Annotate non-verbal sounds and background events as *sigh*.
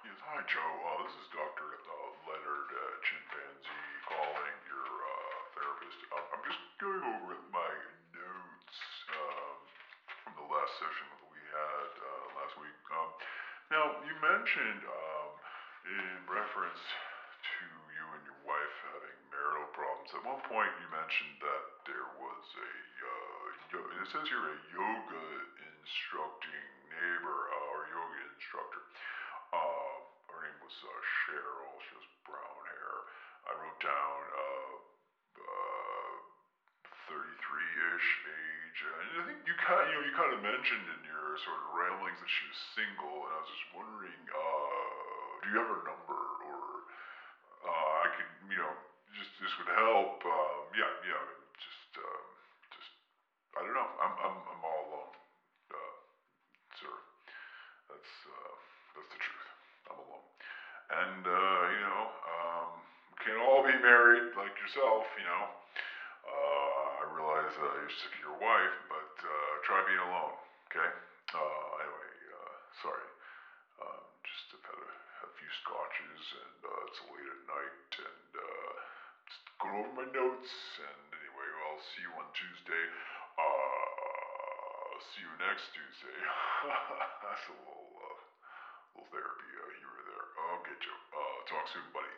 Yes, hi Joe. Uh, this is Dr. Uh, Leonard uh, Chimpanzee calling your uh, therapist. Um, I'm just going over my notes um, from the last session that we had uh, last week. Um, now, you mentioned um, in reference to you and your wife having marital problems. At one point, you mentioned that there was a, uh, it says here, a yoga instructing neighbor uh, or yoga instructor. Name was uh, Cheryl. She has brown hair. I wrote down uh, uh, 33-ish age, and I think you kind, you know, you kind of mentioned in your sort of ramblings that she was single, and I was just wondering, uh, do you have her number, or uh, I could, you know, just this would help. Um, yeah, yeah, just, um, just, I don't know. I'm, I'm, I'm all alone, uh, sir. That's, uh, that's the truth. I'm alone. And, uh, you know, um, can't all be married like yourself, you know. Uh, I realize uh, you're sick of your wife, but uh, try being alone, okay? Uh, anyway, uh, sorry. Um, just have had a, a few scotches, and uh, it's late at night, and uh, just going over my notes. And anyway, well, I'll see you on Tuesday. Uh, see you next Tuesday. *laughs* That's a little,